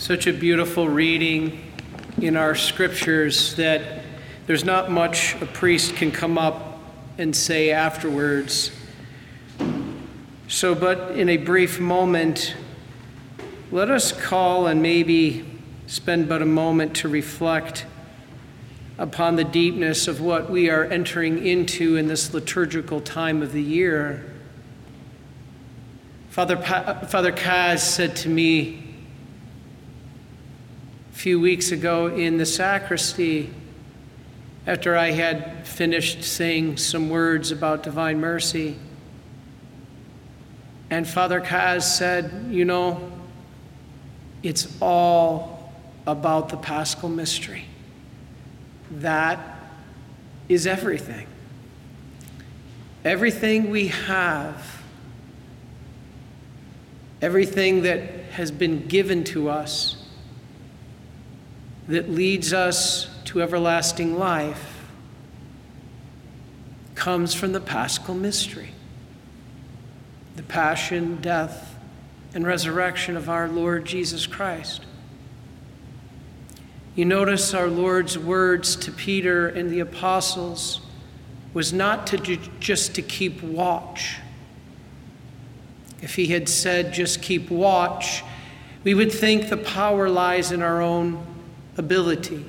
Such a beautiful reading in our scriptures that there's not much a priest can come up and say afterwards. So, but in a brief moment, let us call and maybe spend but a moment to reflect upon the deepness of what we are entering into in this liturgical time of the year. Father, pa- Father Kaz said to me a few weeks ago in the sacristy, after I had finished saying some words about divine mercy, and Father Kaz said, You know, it's all about the paschal mystery. That is everything. Everything we have, everything that has been given to us that leads us to everlasting life comes from the paschal mystery the passion, death, and resurrection of our Lord Jesus Christ. You notice our Lord's words to Peter and the apostles was not to ju- just to keep watch. If he had said just keep watch, we would think the power lies in our own ability.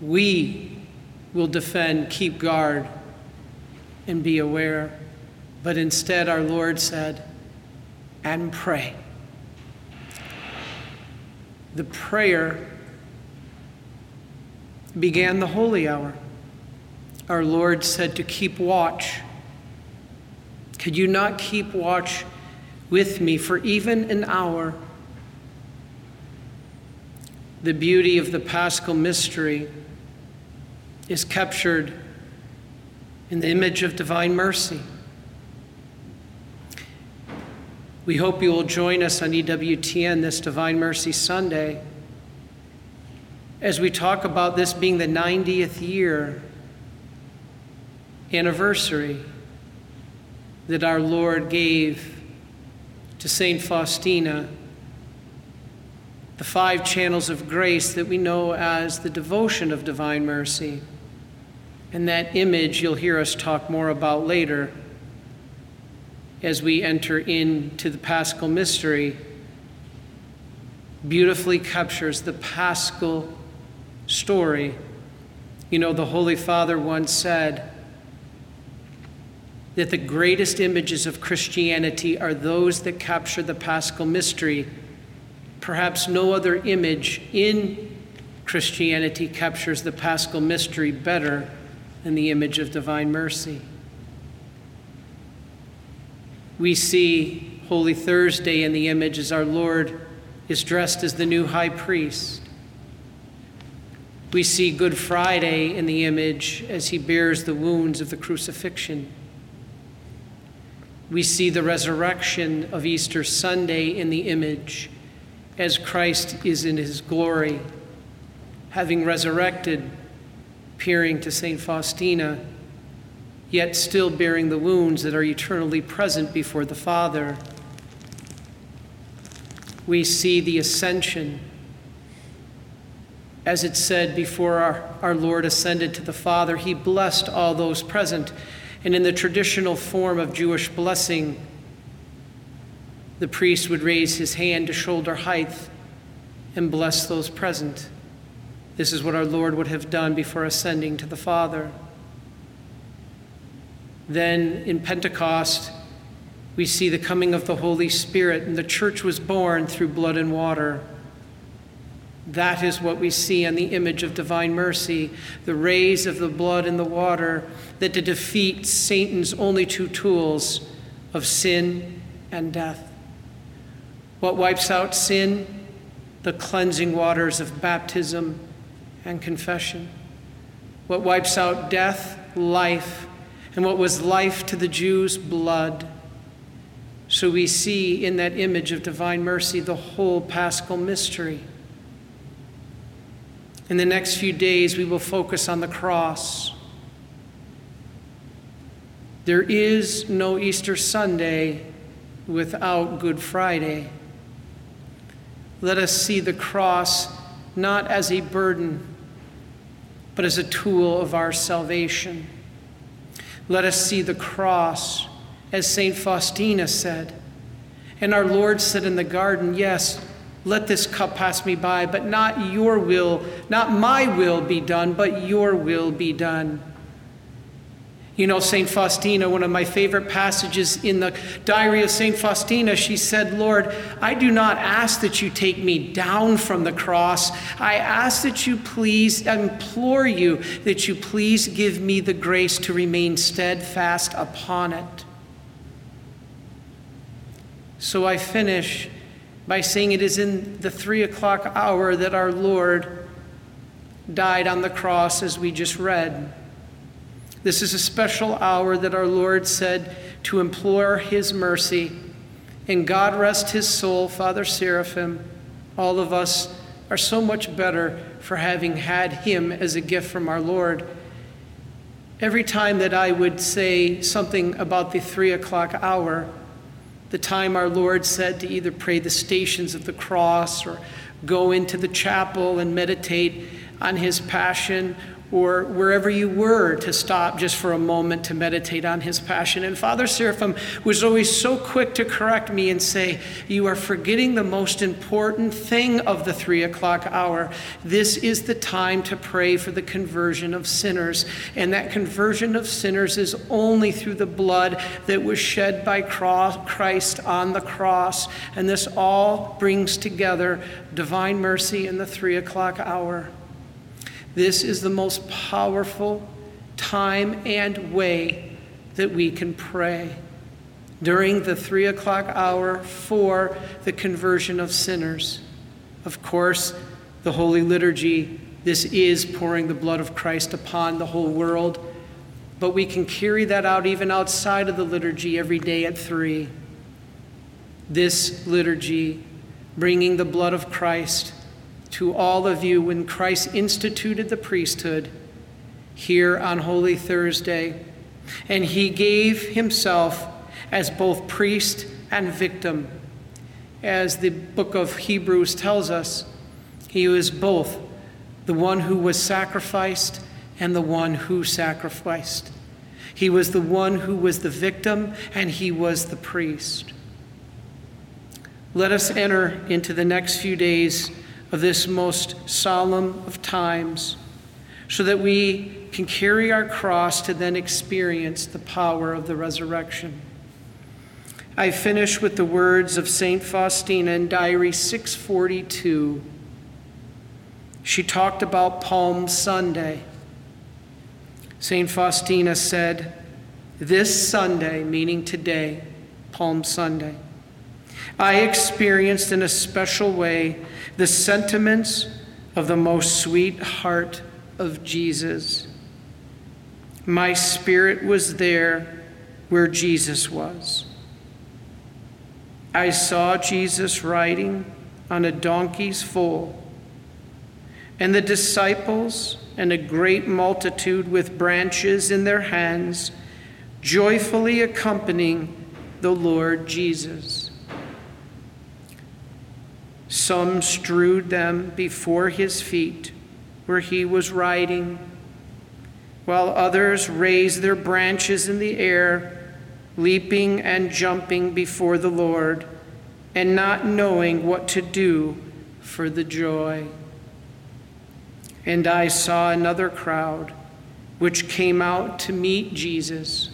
We will defend, keep guard, and be aware. But instead, our Lord said, and pray. The prayer began the holy hour. Our Lord said to keep watch. Could you not keep watch with me for even an hour? The beauty of the paschal mystery is captured in the image of divine mercy. We hope you will join us on EWTN this Divine Mercy Sunday as we talk about this being the 90th year anniversary that our Lord gave to St. Faustina the five channels of grace that we know as the devotion of divine mercy. And that image you'll hear us talk more about later as we enter into the paschal mystery beautifully captures the paschal story. You know, the Holy Father once said that the greatest images of Christianity are those that capture the paschal mystery. Perhaps no other image in Christianity captures the paschal mystery better than the image of divine mercy. We see Holy Thursday in the image as our Lord is dressed as the new high priest. We see Good Friday in the image as he bears the wounds of the crucifixion. We see the resurrection of Easter Sunday in the image as Christ is in his glory, having resurrected, appearing to St. Faustina yet still bearing the wounds that are eternally present before the Father. We see the ascension. As it said before our, our Lord ascended to the Father, he blessed all those present. And in the traditional form of Jewish blessing, the priest would raise his hand to shoulder height and bless those present. This is what our Lord would have done before ascending to the Father. Then in Pentecost, we see the coming of the Holy Spirit, and the church was born through blood and water. That is what we see on the image of divine mercy the rays of the blood and the water that to defeat Satan's only two tools of sin and death. What wipes out sin? The cleansing waters of baptism and confession. What wipes out death? Life and what was life to the Jews, blood. So we see in that image of divine mercy the whole paschal mystery. In the next few days, we will focus on the cross. There is no Easter Sunday without Good Friday. Let us see the cross not as a burden, but as a tool of our salvation. Let us see the cross, as St. Faustina said. And our Lord said in the garden, Yes, let this cup pass me by, but not your will, not my will be done, but your will be done. You know, St. Faustina, one of my favorite passages in the diary of St. Faustina, she said, Lord, I do not ask that you take me down from the cross. I ask that you please, implore you that you please give me the grace to remain steadfast upon it. So I finish by saying it is in the three o'clock hour that our Lord died on the cross, as we just read. This is a special hour that our Lord said to implore his mercy. And God rest his soul, Father Seraphim. All of us are so much better for having had him as a gift from our Lord. Every time that I would say something about the three o'clock hour, the time our Lord said to either pray the stations of the cross or go into the chapel and meditate on his passion or wherever you were to stop just for a moment to meditate on his passion. And Father Seraphim was always so quick to correct me and say, You are forgetting the most important thing of the three o'clock hour. This is the time to pray for the conversion of sinners. And that conversion of sinners is only through the blood that was shed by Christ on the cross. And this all brings together divine mercy in the three o'clock hour. This is the most powerful time and way that we can pray during the three o'clock hour for the conversion of sinners. Of course, the Holy Liturgy, this is pouring the blood of Christ upon the whole world, but we can carry that out even outside of the liturgy every day at three. This liturgy, bringing the blood of Christ to all of you when Christ instituted the priesthood here on Holy Thursday. And he gave himself as both priest and victim. As the book of Hebrews tells us, he was both the one who was sacrificed and the one who sacrificed. He was the one who was the victim and he was the priest. Let us enter into the next few days of this most solemn of times so that we can carry our cross to then experience the power of the resurrection. I finish with the words of St. Faustina in Diary 642. She talked about Palm Sunday. St. Faustina said, This Sunday, meaning today, Palm Sunday, I experienced in a special way the sentiments of the most sweet heart of Jesus. My spirit was there where Jesus was. I saw Jesus riding on a donkey's foal, and the disciples and a great multitude with branches in their hands, joyfully accompanying the Lord Jesus. Some strewed them before his feet where he was riding, while others raised their branches in the air, leaping and jumping before the Lord, and not knowing what to do for the joy. And I saw another crowd which came out to meet Jesus,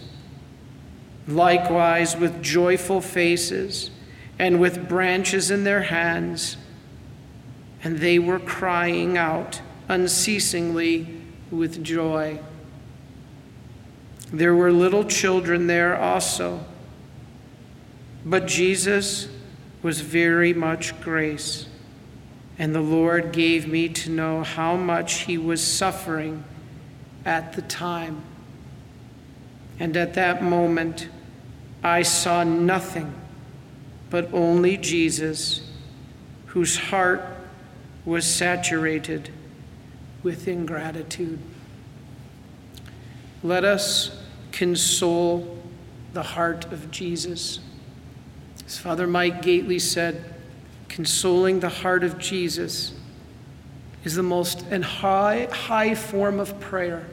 likewise with joyful faces and with branches in their hands, and they were crying out unceasingly with joy. There were little children there also, but Jesus was very much grace, and the Lord gave me to know how much he was suffering at the time. And at that moment, I saw nothing but only Jesus, whose heart was saturated with ingratitude. Let us console the heart of Jesus. As Father Mike Gaitley said, consoling the heart of Jesus is the most and high, high form of prayer.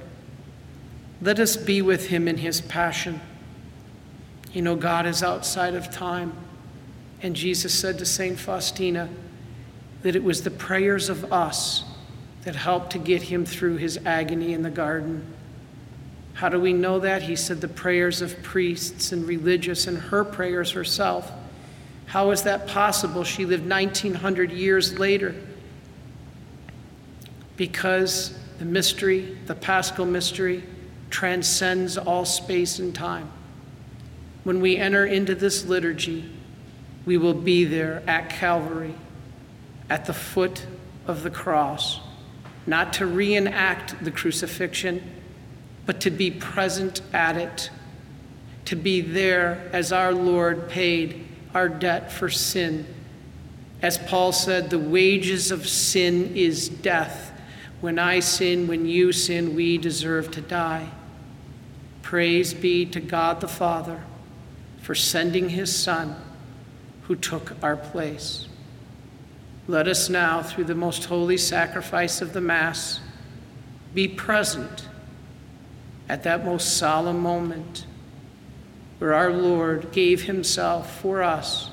Let us be with him in his passion. You know, God is outside of time. And Jesus said to St. Faustina that it was the prayers of us that helped to get him through his agony in the garden. How do we know that? He said the prayers of priests and religious and her prayers herself. How is that possible? She lived 1900 years later. Because the mystery, the paschal mystery, transcends all space and time. When we enter into this liturgy, we will be there at Calvary, at the foot of the cross, not to reenact the crucifixion but to be present at it, to be there as our Lord paid our debt for sin. As Paul said, the wages of sin is death. When I sin, when you sin, we deserve to die. Praise be to God the Father for sending his Son who took our place. Let us now, through the most holy sacrifice of the Mass, be present at that most solemn moment where our Lord gave himself for us,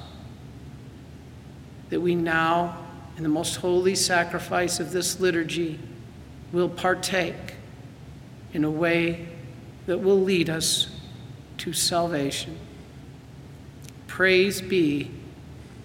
that we now, in the most holy sacrifice of this liturgy, will partake in a way that will lead us to salvation. Praise be